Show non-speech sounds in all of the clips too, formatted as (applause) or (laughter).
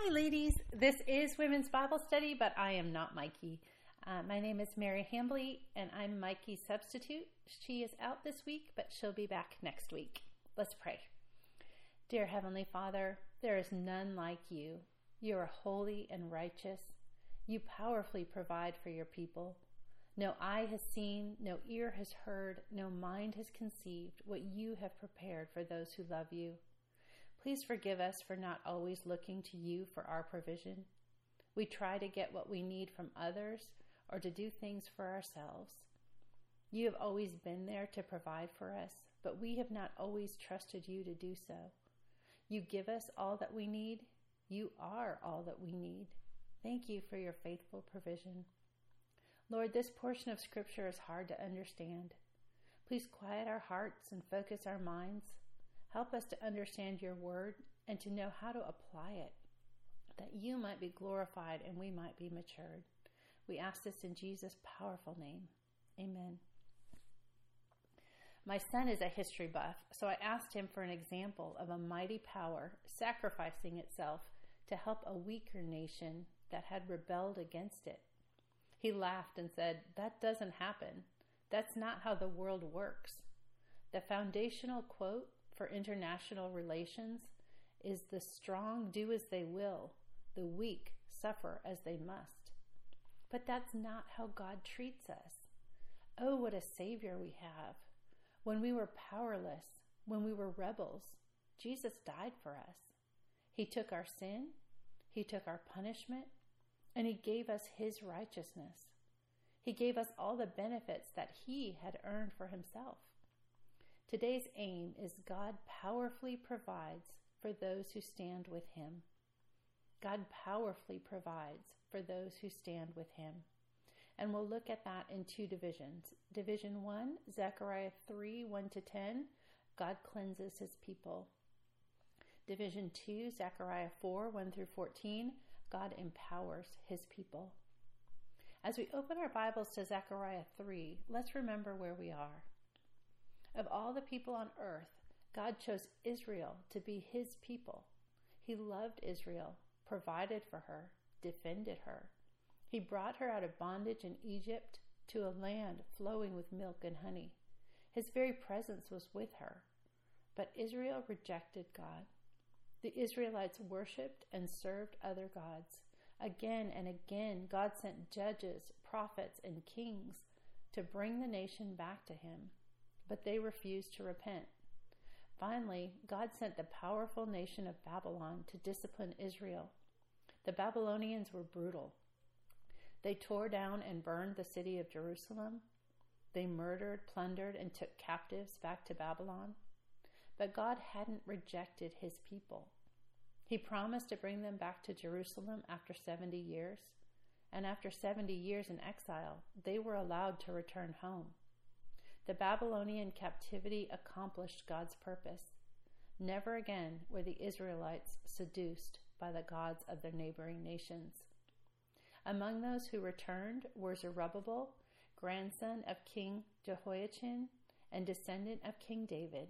Hi, ladies. This is Women's Bible Study, but I am not Mikey. Uh, my name is Mary Hambley, and I'm Mikey's substitute. She is out this week, but she'll be back next week. Let's pray. Dear Heavenly Father, there is none like you. You are holy and righteous. You powerfully provide for your people. No eye has seen, no ear has heard, no mind has conceived what you have prepared for those who love you. Please forgive us for not always looking to you for our provision. We try to get what we need from others or to do things for ourselves. You have always been there to provide for us, but we have not always trusted you to do so. You give us all that we need. You are all that we need. Thank you for your faithful provision. Lord, this portion of Scripture is hard to understand. Please quiet our hearts and focus our minds. Help us to understand your word and to know how to apply it, that you might be glorified and we might be matured. We ask this in Jesus' powerful name. Amen. My son is a history buff, so I asked him for an example of a mighty power sacrificing itself to help a weaker nation that had rebelled against it. He laughed and said, That doesn't happen. That's not how the world works. The foundational quote for international relations is the strong do as they will, the weak suffer as they must. But that's not how God treats us. Oh, what a Savior we have. When we were powerless, when we were rebels, Jesus died for us. He took our sin, He took our punishment, and He gave us His righteousness. He gave us all the benefits that He had earned for Himself. Today's aim is God powerfully provides for those who stand with Him. God powerfully provides for those who stand with Him. And we'll look at that in two divisions. Division 1, Zechariah 3 1 to 10, God cleanses His people. Division 2, Zechariah 4 1 through 14, God empowers His people. As we open our Bibles to Zechariah 3, let's remember where we are. Of all the people on earth, God chose Israel to be his people. He loved Israel, provided for her, defended her. He brought her out of bondage in Egypt to a land flowing with milk and honey. His very presence was with her. But Israel rejected God. The Israelites worshiped and served other gods. Again and again, God sent judges, prophets, and kings to bring the nation back to him but they refused to repent. Finally, God sent the powerful nation of Babylon to discipline Israel. The Babylonians were brutal. They tore down and burned the city of Jerusalem. They murdered, plundered, and took captives back to Babylon. But God hadn't rejected his people. He promised to bring them back to Jerusalem after 70 years. And after 70 years in exile, they were allowed to return home. The Babylonian captivity accomplished God's purpose. Never again were the Israelites seduced by the gods of their neighboring nations. Among those who returned were Zerubbabel, grandson of King Jehoiachin and descendant of King David.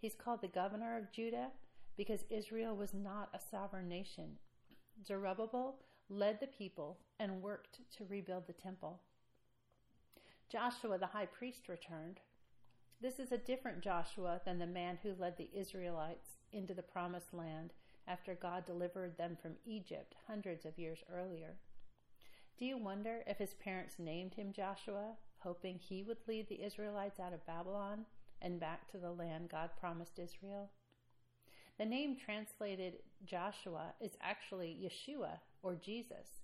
He's called the governor of Judah because Israel was not a sovereign nation. Zerubbabel led the people and worked to rebuild the temple. Joshua the high priest returned. This is a different Joshua than the man who led the Israelites into the promised land after God delivered them from Egypt hundreds of years earlier. Do you wonder if his parents named him Joshua, hoping he would lead the Israelites out of Babylon and back to the land God promised Israel? The name translated Joshua is actually Yeshua or Jesus.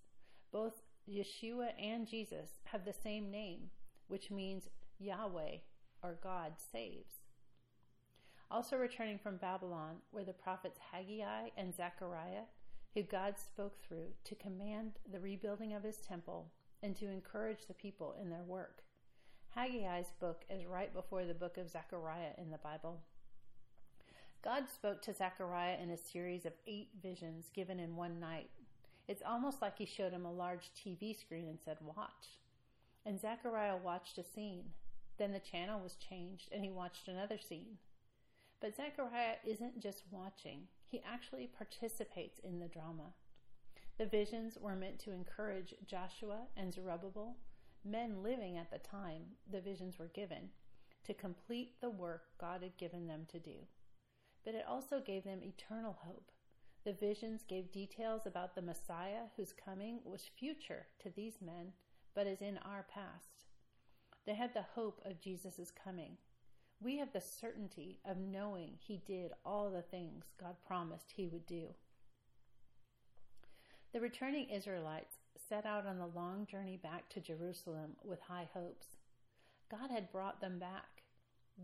Both Yeshua and Jesus have the same name, which means Yahweh or God saves. Also returning from Babylon were the prophets Haggai and Zechariah, who God spoke through to command the rebuilding of his temple and to encourage the people in their work. Haggai's book is right before the book of Zechariah in the Bible. God spoke to Zechariah in a series of eight visions given in one night. It's almost like he showed him a large TV screen and said, Watch. And Zechariah watched a scene. Then the channel was changed and he watched another scene. But Zechariah isn't just watching, he actually participates in the drama. The visions were meant to encourage Joshua and Zerubbabel, men living at the time the visions were given, to complete the work God had given them to do. But it also gave them eternal hope. The visions gave details about the Messiah whose coming was future to these men, but is in our past. They had the hope of Jesus' coming. We have the certainty of knowing he did all the things God promised he would do. The returning Israelites set out on the long journey back to Jerusalem with high hopes. God had brought them back.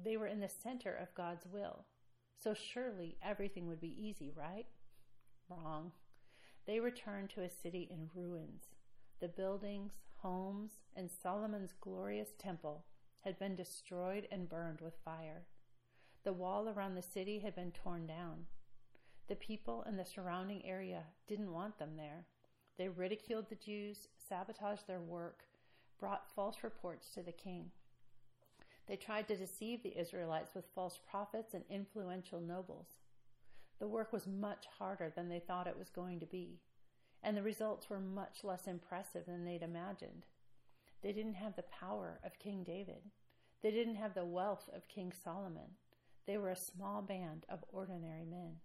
They were in the center of God's will. So surely everything would be easy, right? Wrong. They returned to a city in ruins. The buildings, homes, and Solomon's glorious temple had been destroyed and burned with fire. The wall around the city had been torn down. The people in the surrounding area didn't want them there. They ridiculed the Jews, sabotaged their work, brought false reports to the king. They tried to deceive the Israelites with false prophets and influential nobles. The work was much harder than they thought it was going to be, and the results were much less impressive than they'd imagined. They didn't have the power of King David. They didn't have the wealth of King Solomon. They were a small band of ordinary men.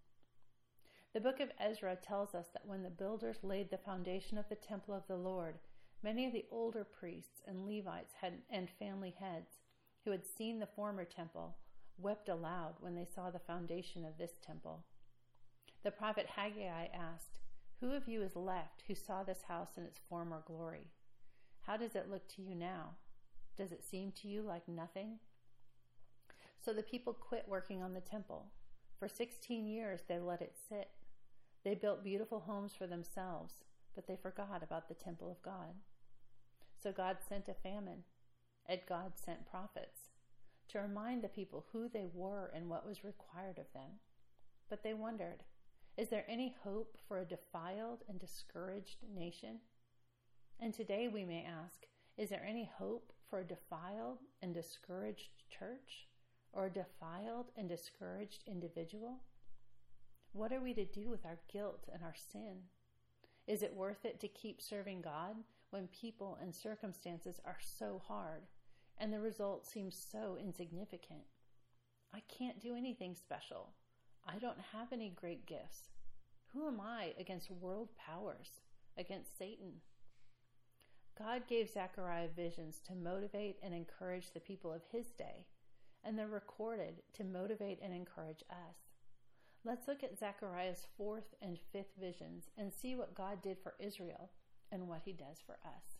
The book of Ezra tells us that when the builders laid the foundation of the temple of the Lord, many of the older priests and Levites had, and family heads who had seen the former temple wept aloud when they saw the foundation of this temple. The prophet Haggai asked, Who of you is left who saw this house in its former glory? How does it look to you now? Does it seem to you like nothing? So the people quit working on the temple. For 16 years they let it sit. They built beautiful homes for themselves, but they forgot about the temple of God. So God sent a famine and God sent prophets to remind the people who they were and what was required of them. But they wondered, is there any hope for a defiled and discouraged nation? And today we may ask, is there any hope for a defiled and discouraged church or a defiled and discouraged individual? What are we to do with our guilt and our sin? Is it worth it to keep serving God when people and circumstances are so hard and the result seems so insignificant. I can't do anything special. I don't have any great gifts. Who am I against world powers, against Satan? God gave Zechariah visions to motivate and encourage the people of his day, and they're recorded to motivate and encourage us. Let's look at Zechariah's fourth and fifth visions and see what God did for Israel and what he does for us.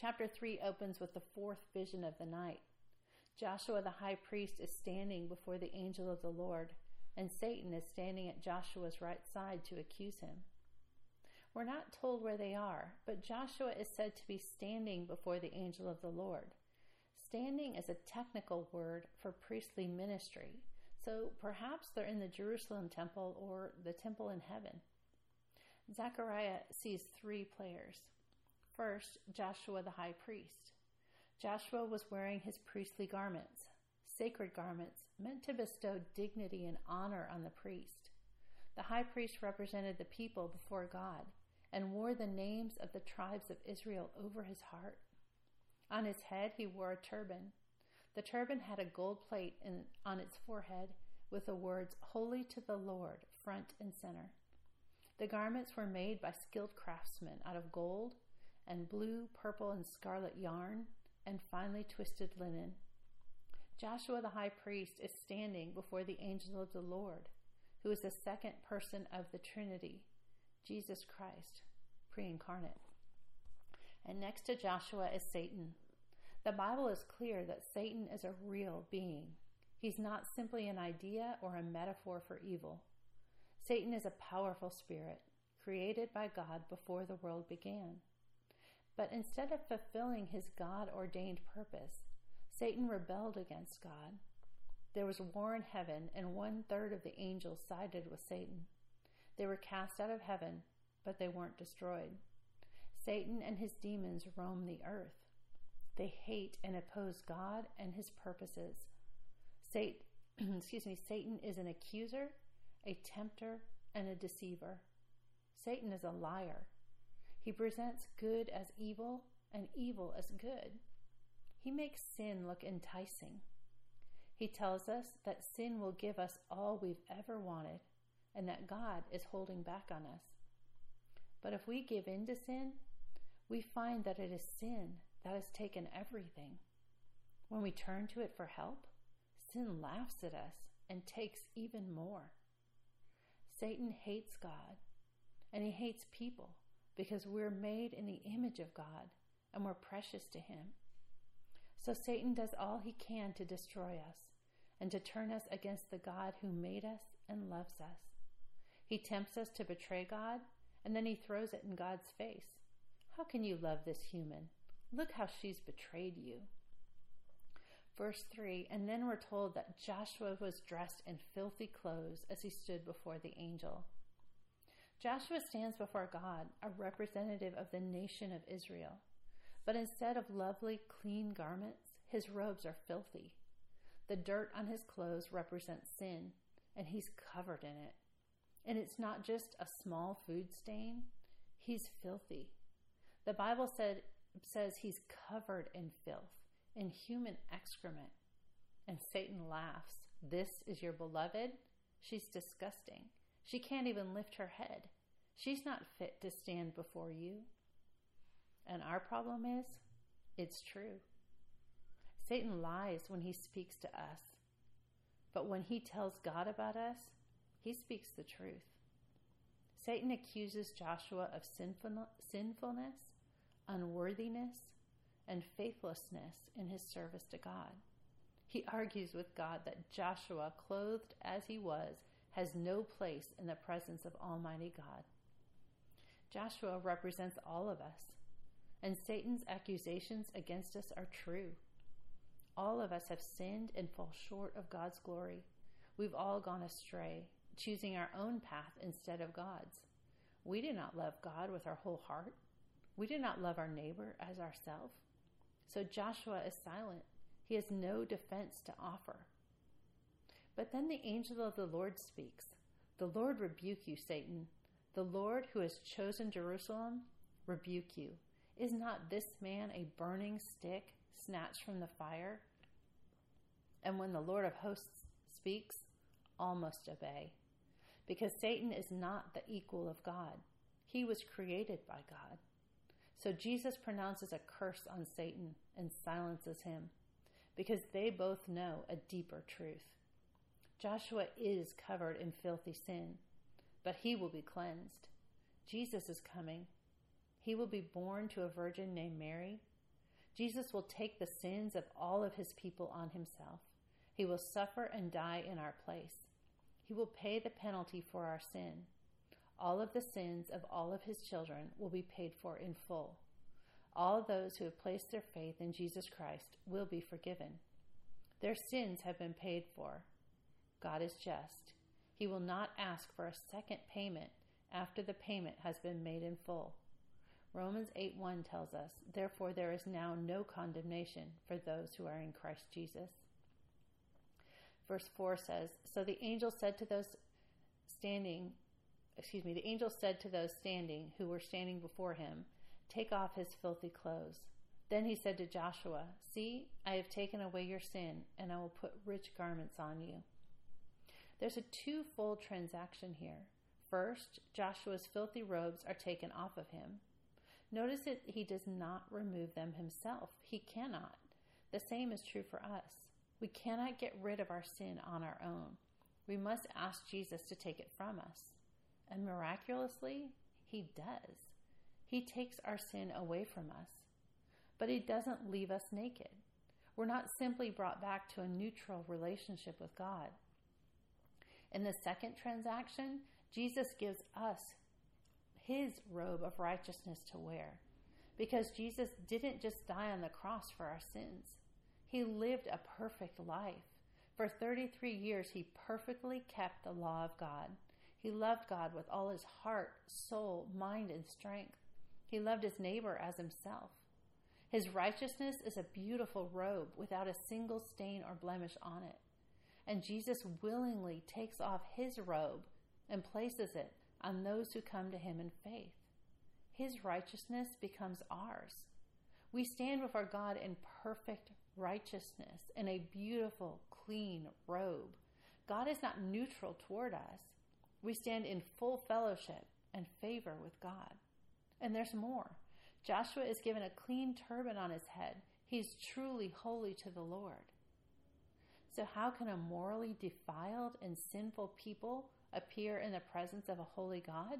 Chapter 3 opens with the fourth vision of the night. Joshua the high priest is standing before the angel of the Lord, and Satan is standing at Joshua's right side to accuse him. We're not told where they are, but Joshua is said to be standing before the angel of the Lord. Standing is a technical word for priestly ministry, so perhaps they're in the Jerusalem temple or the temple in heaven. Zechariah sees three players. First, Joshua the high priest. Joshua was wearing his priestly garments, sacred garments meant to bestow dignity and honor on the priest. The high priest represented the people before God and wore the names of the tribes of Israel over his heart. On his head, he wore a turban. The turban had a gold plate in, on its forehead with the words, Holy to the Lord, front and center. The garments were made by skilled craftsmen out of gold, and blue, purple, and scarlet yarn, and finely twisted linen. Joshua the high priest is standing before the angel of the Lord, who is the second person of the Trinity, Jesus Christ, pre incarnate. And next to Joshua is Satan. The Bible is clear that Satan is a real being. He's not simply an idea or a metaphor for evil. Satan is a powerful spirit, created by God before the world began. But instead of fulfilling his God ordained purpose, Satan rebelled against God. There was war in heaven, and one third of the angels sided with Satan. They were cast out of heaven, but they weren't destroyed. Satan and his demons roam the earth. They hate and oppose God and his purposes. Satan, (clears throat) excuse me, Satan is an accuser, a tempter, and a deceiver. Satan is a liar. He presents good as evil and evil as good. He makes sin look enticing. He tells us that sin will give us all we've ever wanted and that God is holding back on us. But if we give in to sin, we find that it is sin that has taken everything. When we turn to it for help, sin laughs at us and takes even more. Satan hates God and he hates people because we're made in the image of God and we're precious to him. So Satan does all he can to destroy us and to turn us against the God who made us and loves us. He tempts us to betray God and then he throws it in God's face. How can you love this human? Look how she's betrayed you. Verse 3 And then we're told that Joshua was dressed in filthy clothes as he stood before the angel. Joshua stands before God, a representative of the nation of Israel. But instead of lovely, clean garments, his robes are filthy. The dirt on his clothes represents sin, and he's covered in it. And it's not just a small food stain, he's filthy. The Bible said, says he's covered in filth, in human excrement. And Satan laughs. This is your beloved? She's disgusting. She can't even lift her head. She's not fit to stand before you. And our problem is, it's true. Satan lies when he speaks to us. But when he tells God about us, he speaks the truth. Satan accuses Joshua of sinfulness, unworthiness, and faithlessness in his service to God. He argues with God that Joshua, clothed as he was, has no place in the presence of Almighty God. Joshua represents all of us, and Satan's accusations against us are true. All of us have sinned and fall short of God's glory. We've all gone astray, choosing our own path instead of God's. We do not love God with our whole heart. We do not love our neighbor as ourselves. So Joshua is silent. He has no defense to offer. But then the angel of the Lord speaks The Lord rebuke you, Satan. The Lord who has chosen Jerusalem rebuke you. Is not this man a burning stick snatched from the fire? And when the Lord of hosts speaks, all must obey. Because Satan is not the equal of God, he was created by God. So Jesus pronounces a curse on Satan and silences him, because they both know a deeper truth. Joshua is covered in filthy sin but he will be cleansed. Jesus is coming. He will be born to a virgin named Mary. Jesus will take the sins of all of his people on himself. He will suffer and die in our place. He will pay the penalty for our sin. All of the sins of all of his children will be paid for in full. All those who have placed their faith in Jesus Christ will be forgiven. Their sins have been paid for. God is just. He will not ask for a second payment after the payment has been made in full. Romans 8 1 tells us, Therefore there is now no condemnation for those who are in Christ Jesus. Verse 4 says, So the angel said to those standing, excuse me, the angel said to those standing who were standing before him, Take off his filthy clothes. Then he said to Joshua, See, I have taken away your sin, and I will put rich garments on you. There's a twofold transaction here. First, Joshua's filthy robes are taken off of him. Notice that he does not remove them himself. He cannot. The same is true for us. We cannot get rid of our sin on our own. We must ask Jesus to take it from us. And miraculously, he does. He takes our sin away from us. But he doesn't leave us naked. We're not simply brought back to a neutral relationship with God. In the second transaction, Jesus gives us his robe of righteousness to wear because Jesus didn't just die on the cross for our sins. He lived a perfect life. For 33 years, he perfectly kept the law of God. He loved God with all his heart, soul, mind, and strength. He loved his neighbor as himself. His righteousness is a beautiful robe without a single stain or blemish on it. And Jesus willingly takes off his robe and places it on those who come to him in faith. His righteousness becomes ours. We stand before God in perfect righteousness in a beautiful, clean robe. God is not neutral toward us. We stand in full fellowship and favor with God. And there's more. Joshua is given a clean turban on his head. He's truly holy to the Lord. So, how can a morally defiled and sinful people appear in the presence of a holy God?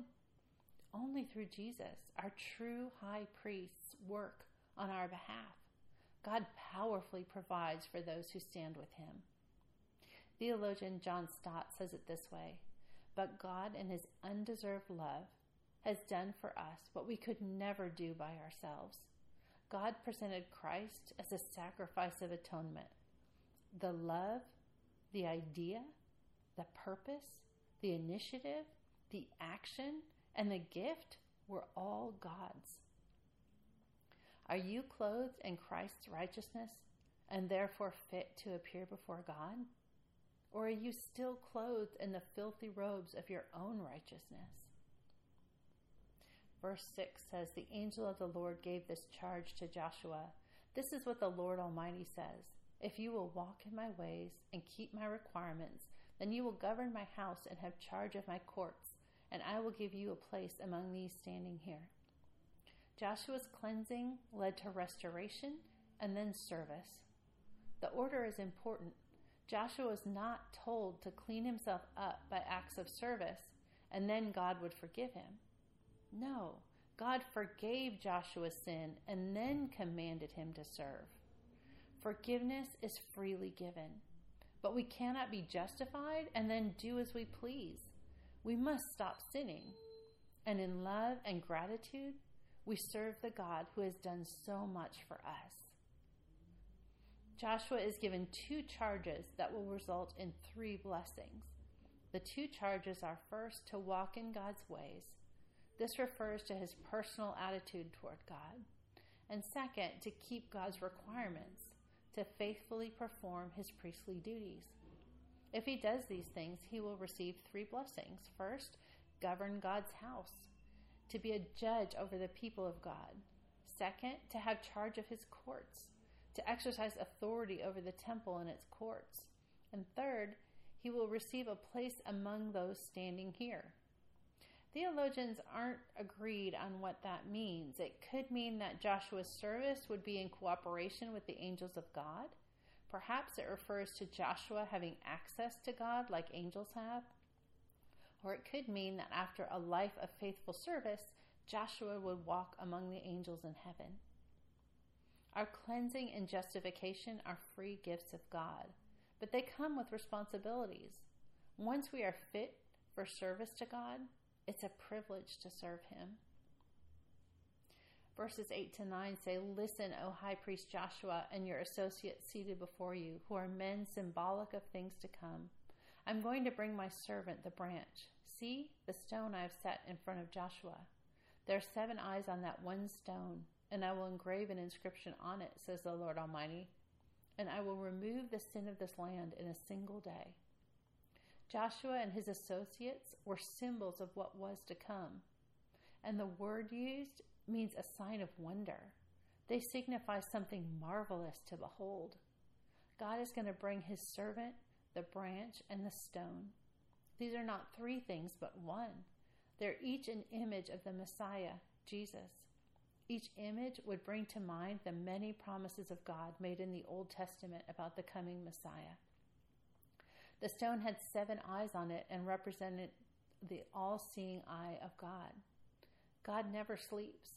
Only through Jesus, our true high priest's work on our behalf. God powerfully provides for those who stand with him. Theologian John Stott says it this way But God, in his undeserved love, has done for us what we could never do by ourselves. God presented Christ as a sacrifice of atonement. The love, the idea, the purpose, the initiative, the action, and the gift were all God's. Are you clothed in Christ's righteousness and therefore fit to appear before God? Or are you still clothed in the filthy robes of your own righteousness? Verse 6 says, The angel of the Lord gave this charge to Joshua. This is what the Lord Almighty says If you will walk in my ways and keep my requirements, then you will govern my house and have charge of my courts, and I will give you a place among these standing here. Joshua's cleansing led to restoration and then service. The order is important. Joshua was not told to clean himself up by acts of service and then God would forgive him. No, God forgave Joshua's sin and then commanded him to serve. Forgiveness is freely given, but we cannot be justified and then do as we please. We must stop sinning. And in love and gratitude, we serve the God who has done so much for us. Joshua is given two charges that will result in three blessings. The two charges are first to walk in God's ways this refers to his personal attitude toward God. And second, to keep God's requirements, to faithfully perform his priestly duties. If he does these things, he will receive three blessings. First, govern God's house, to be a judge over the people of God. Second, to have charge of his courts, to exercise authority over the temple and its courts. And third, he will receive a place among those standing here. Theologians aren't agreed on what that means. It could mean that Joshua's service would be in cooperation with the angels of God. Perhaps it refers to Joshua having access to God like angels have. Or it could mean that after a life of faithful service, Joshua would walk among the angels in heaven. Our cleansing and justification are free gifts of God, but they come with responsibilities. Once we are fit for service to God, it's a privilege to serve him. Verses 8 to 9 say, Listen, O high priest Joshua, and your associates seated before you, who are men symbolic of things to come. I'm going to bring my servant, the branch. See the stone I have set in front of Joshua. There are seven eyes on that one stone, and I will engrave an inscription on it, says the Lord Almighty. And I will remove the sin of this land in a single day. Joshua and his associates were symbols of what was to come. And the word used means a sign of wonder. They signify something marvelous to behold. God is going to bring his servant, the branch, and the stone. These are not three things, but one. They're each an image of the Messiah, Jesus. Each image would bring to mind the many promises of God made in the Old Testament about the coming Messiah. The stone had seven eyes on it and represented the all seeing eye of God. God never sleeps.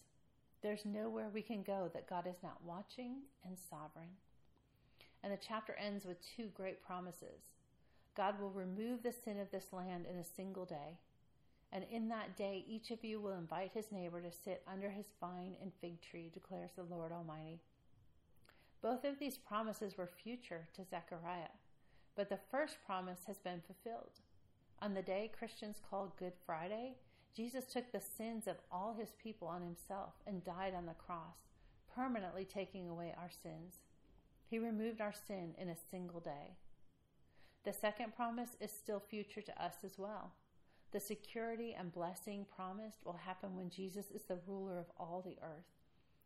There's nowhere we can go that God is not watching and sovereign. And the chapter ends with two great promises God will remove the sin of this land in a single day. And in that day, each of you will invite his neighbor to sit under his vine and fig tree, declares the Lord Almighty. Both of these promises were future to Zechariah. But the first promise has been fulfilled. On the day Christians call Good Friday, Jesus took the sins of all his people on himself and died on the cross, permanently taking away our sins. He removed our sin in a single day. The second promise is still future to us as well. The security and blessing promised will happen when Jesus is the ruler of all the earth.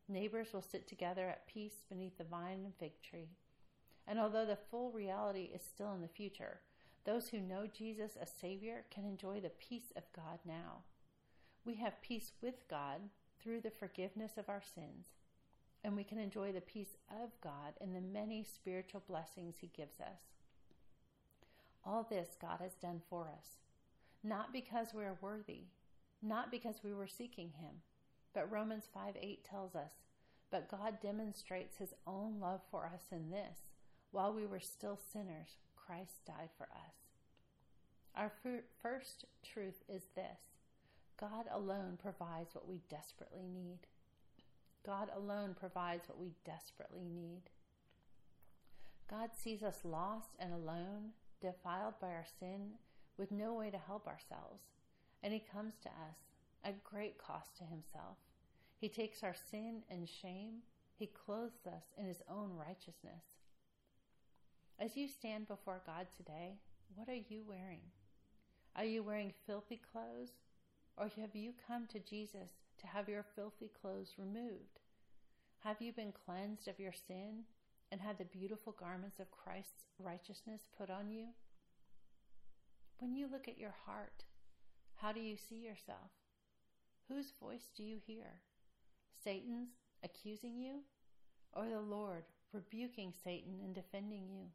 Neighbors will sit together at peace beneath the vine and fig tree. And although the full reality is still in the future, those who know Jesus as Savior can enjoy the peace of God now. We have peace with God through the forgiveness of our sins, and we can enjoy the peace of God in the many spiritual blessings He gives us. All this God has done for us, not because we are worthy, not because we were seeking Him, but Romans 5 8 tells us, But God demonstrates His own love for us in this while we were still sinners, Christ died for us. Our first truth is this God alone provides what we desperately need. God alone provides what we desperately need. God sees us lost and alone, defiled by our sin, with no way to help ourselves, and He comes to us at great cost to Himself. He takes our sin and shame, He clothes us in His own righteousness. As you stand before God today, what are you wearing? Are you wearing filthy clothes? Or have you come to Jesus to have your filthy clothes removed? Have you been cleansed of your sin and had the beautiful garments of Christ's righteousness put on you? When you look at your heart, how do you see yourself? Whose voice do you hear? Satan's accusing you, or the Lord rebuking Satan and defending you?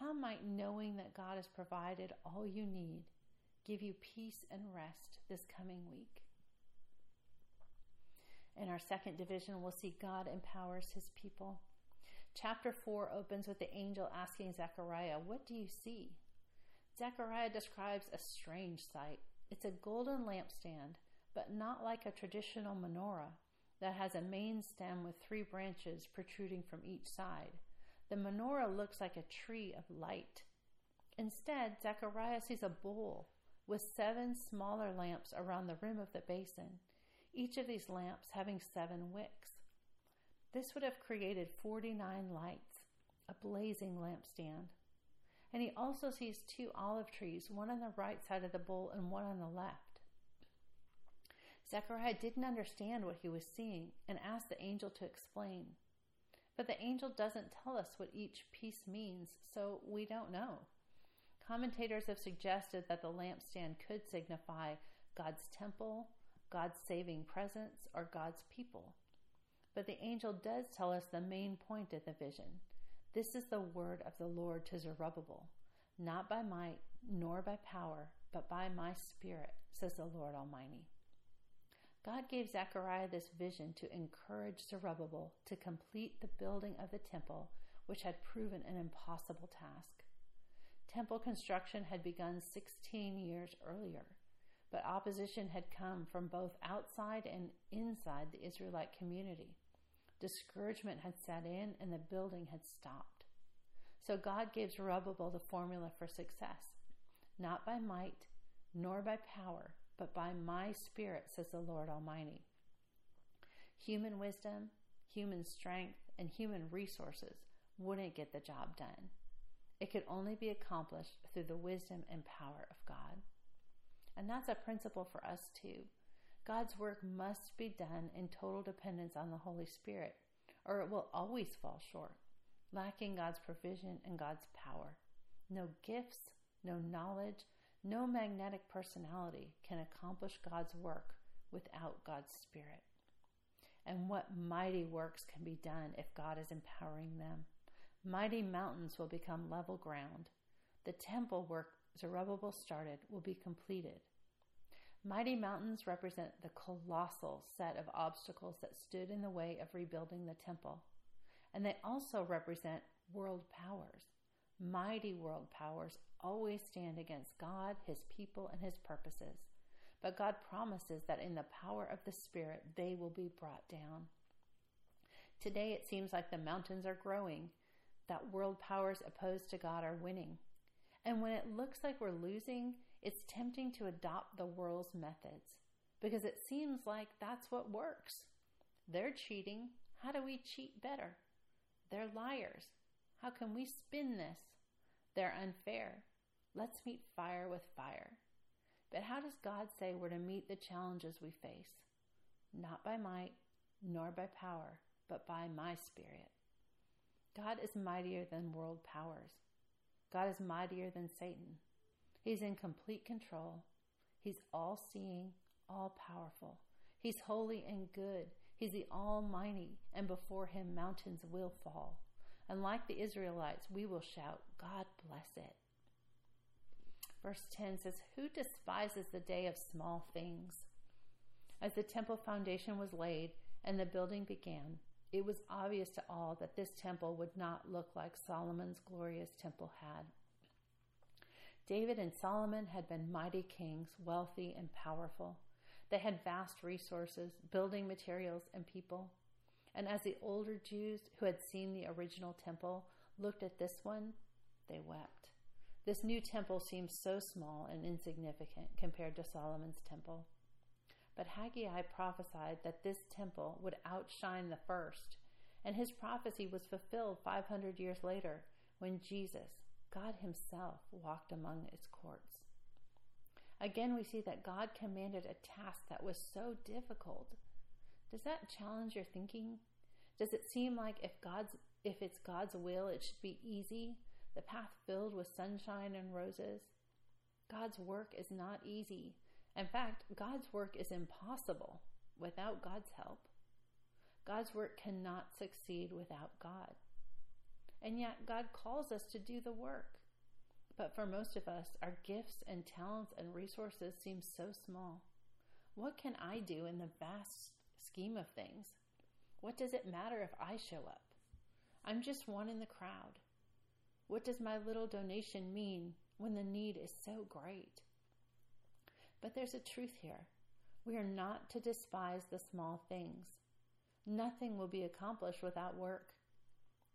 How might knowing that God has provided all you need give you peace and rest this coming week? In our second division, we'll see God empowers his people. Chapter 4 opens with the angel asking Zechariah, What do you see? Zechariah describes a strange sight. It's a golden lampstand, but not like a traditional menorah that has a main stem with three branches protruding from each side. The menorah looks like a tree of light. Instead, Zechariah sees a bowl with seven smaller lamps around the rim of the basin, each of these lamps having seven wicks. This would have created 49 lights, a blazing lampstand. And he also sees two olive trees, one on the right side of the bowl and one on the left. Zechariah didn't understand what he was seeing and asked the angel to explain. But the angel doesn't tell us what each piece means, so we don't know. Commentators have suggested that the lampstand could signify God's temple, God's saving presence, or God's people. But the angel does tell us the main point of the vision. This is the word of the Lord to Zerubbabel, not by might nor by power, but by my spirit, says the Lord Almighty. God gave Zechariah this vision to encourage Zerubbabel to complete the building of the temple, which had proven an impossible task. Temple construction had begun 16 years earlier, but opposition had come from both outside and inside the Israelite community. Discouragement had set in and the building had stopped. So God gave Zerubbabel the formula for success not by might, nor by power, but by my Spirit, says the Lord Almighty. Human wisdom, human strength, and human resources wouldn't get the job done. It could only be accomplished through the wisdom and power of God. And that's a principle for us too. God's work must be done in total dependence on the Holy Spirit, or it will always fall short, lacking God's provision and God's power. No gifts, no knowledge, no magnetic personality can accomplish God's work without God's Spirit. And what mighty works can be done if God is empowering them? Mighty mountains will become level ground. The temple work Zerubbabel started will be completed. Mighty mountains represent the colossal set of obstacles that stood in the way of rebuilding the temple. And they also represent world powers, mighty world powers always stand against God, his people, and his purposes. But God promises that in the power of the Spirit, they will be brought down. Today, it seems like the mountains are growing, that world powers opposed to God are winning. And when it looks like we're losing, it's tempting to adopt the world's methods because it seems like that's what works. They're cheating. How do we cheat better? They're liars. How can we spin this? They're unfair. Let's meet fire with fire. But how does God say we're to meet the challenges we face? Not by might, nor by power, but by my spirit. God is mightier than world powers. God is mightier than Satan. He's in complete control. He's all seeing, all powerful. He's holy and good. He's the Almighty, and before him mountains will fall. And like the Israelites, we will shout, God bless it. Verse 10 says, Who despises the day of small things? As the temple foundation was laid and the building began, it was obvious to all that this temple would not look like Solomon's glorious temple had. David and Solomon had been mighty kings, wealthy and powerful. They had vast resources, building materials, and people. And as the older Jews who had seen the original temple looked at this one, they wept. This new temple seemed so small and insignificant compared to Solomon's temple. But Haggai prophesied that this temple would outshine the first, and his prophecy was fulfilled 500 years later when Jesus, God Himself, walked among its courts. Again, we see that God commanded a task that was so difficult. Does that challenge your thinking? Does it seem like if God's if it's God's will, it should be easy, the path filled with sunshine and roses? God's work is not easy. In fact, God's work is impossible without God's help. God's work cannot succeed without God. And yet, God calls us to do the work. But for most of us, our gifts and talents and resources seem so small. What can I do in the vast scheme of things? What does it matter if I show up? I'm just one in the crowd. What does my little donation mean when the need is so great? But there's a truth here. We are not to despise the small things. Nothing will be accomplished without work.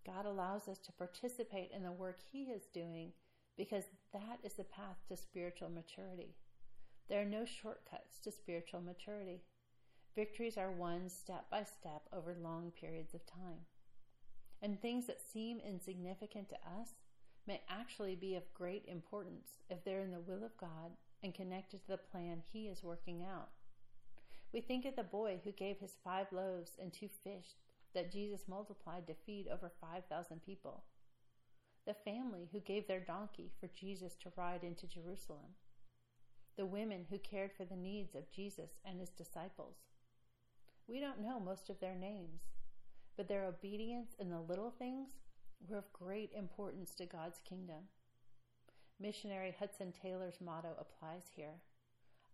God allows us to participate in the work He is doing because that is the path to spiritual maturity. There are no shortcuts to spiritual maturity. Victories are won step by step over long periods of time. And things that seem insignificant to us may actually be of great importance if they're in the will of God and connected to the plan He is working out. We think of the boy who gave his five loaves and two fish that Jesus multiplied to feed over 5,000 people the family who gave their donkey for Jesus to ride into Jerusalem, the women who cared for the needs of Jesus and his disciples. We don't know most of their names, but their obedience in the little things were of great importance to God's kingdom. Missionary Hudson Taylor's motto applies here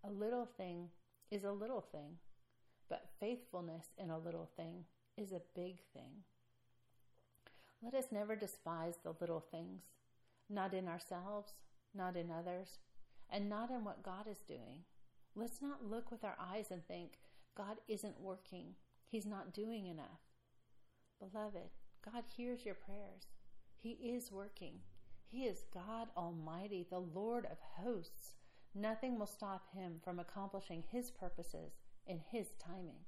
A little thing is a little thing, but faithfulness in a little thing is a big thing. Let us never despise the little things, not in ourselves, not in others, and not in what God is doing. Let's not look with our eyes and think, God isn't working, He's not doing enough. Beloved, God hears your prayers. He is working. He is God Almighty, the Lord of hosts. Nothing will stop Him from accomplishing His purposes in His timing.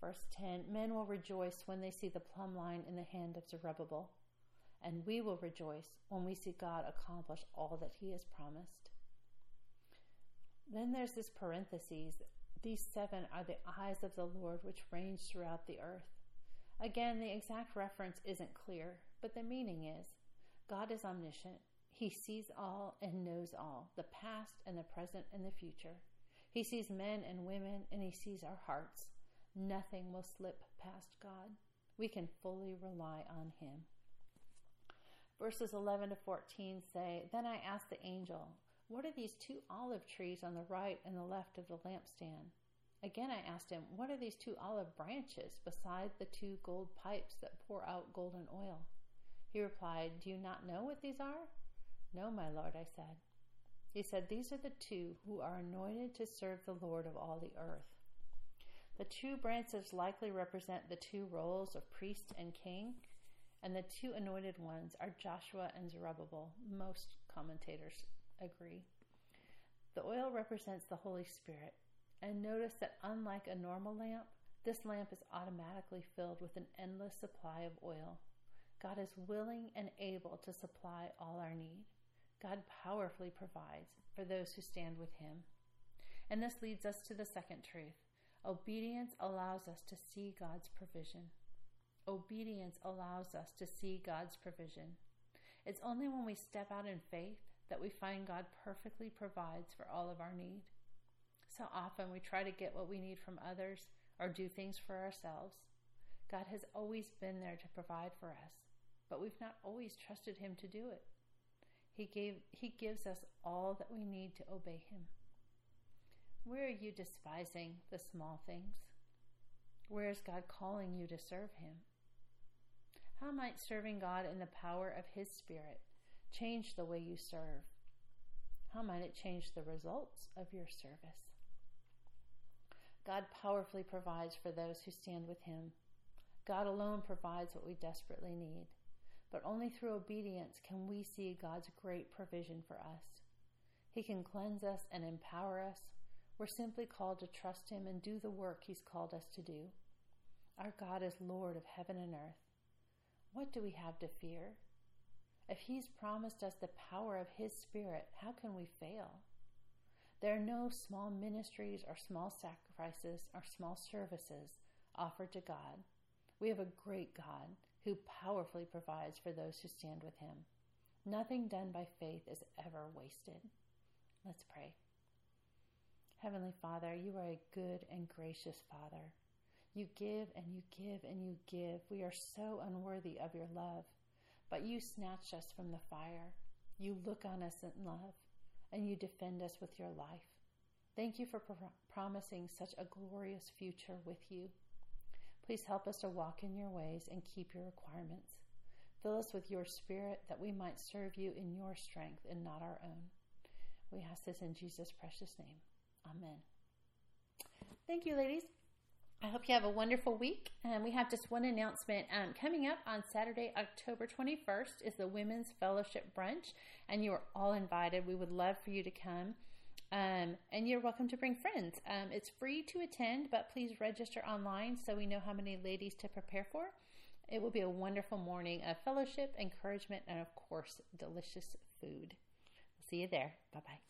Verse 10 Men will rejoice when they see the plumb line in the hand of Zerubbabel, and we will rejoice when we see God accomplish all that He has promised. Then there's this parenthesis these seven are the eyes of the Lord which range throughout the earth. Again, the exact reference isn't clear, but the meaning is God is omniscient. He sees all and knows all, the past and the present and the future. He sees men and women, and He sees our hearts. Nothing will slip past God. We can fully rely on Him. Verses 11 to 14 say Then I asked the angel, What are these two olive trees on the right and the left of the lampstand? Again I asked him, What are these two olive branches beside the two gold pipes that pour out golden oil? He replied, Do you not know what these are? No, my lord, I said. He said, These are the two who are anointed to serve the Lord of all the earth. The two branches likely represent the two roles of priest and king, and the two anointed ones are Joshua and Zerubbabel. Most commentators agree. The oil represents the Holy Spirit, and notice that unlike a normal lamp, this lamp is automatically filled with an endless supply of oil. God is willing and able to supply all our need. God powerfully provides for those who stand with Him. And this leads us to the second truth obedience allows us to see God's provision. Obedience allows us to see God's provision. It's only when we step out in faith that we find God perfectly provides for all of our need. So often we try to get what we need from others or do things for ourselves. God has always been there to provide for us, but we've not always trusted Him to do it. He, gave, he gives us all that we need to obey Him. Where are you despising the small things? Where is God calling you to serve Him? How might serving God in the power of His Spirit change the way you serve? How might it change the results of your service? God powerfully provides for those who stand with Him. God alone provides what we desperately need, but only through obedience can we see God's great provision for us. He can cleanse us and empower us. We're simply called to trust Him and do the work He's called us to do. Our God is Lord of heaven and earth. What do we have to fear? If He's promised us the power of His Spirit, how can we fail? There are no small ministries or small sacrifices or small services offered to God. We have a great God who powerfully provides for those who stand with Him. Nothing done by faith is ever wasted. Let's pray. Heavenly Father, you are a good and gracious Father. You give and you give and you give. We are so unworthy of your love, but you snatch us from the fire. You look on us in love and you defend us with your life. Thank you for pro- promising such a glorious future with you. Please help us to walk in your ways and keep your requirements. Fill us with your spirit that we might serve you in your strength and not our own. We ask this in Jesus' precious name. Amen. Thank you, ladies. I hope you have a wonderful week. And we have just one announcement um, coming up on Saturday, October 21st, is the Women's Fellowship Brunch, and you are all invited. We would love for you to come. Um, and you're welcome to bring friends. Um, it's free to attend, but please register online so we know how many ladies to prepare for. It will be a wonderful morning of fellowship, encouragement, and of course, delicious food. See you there. Bye bye.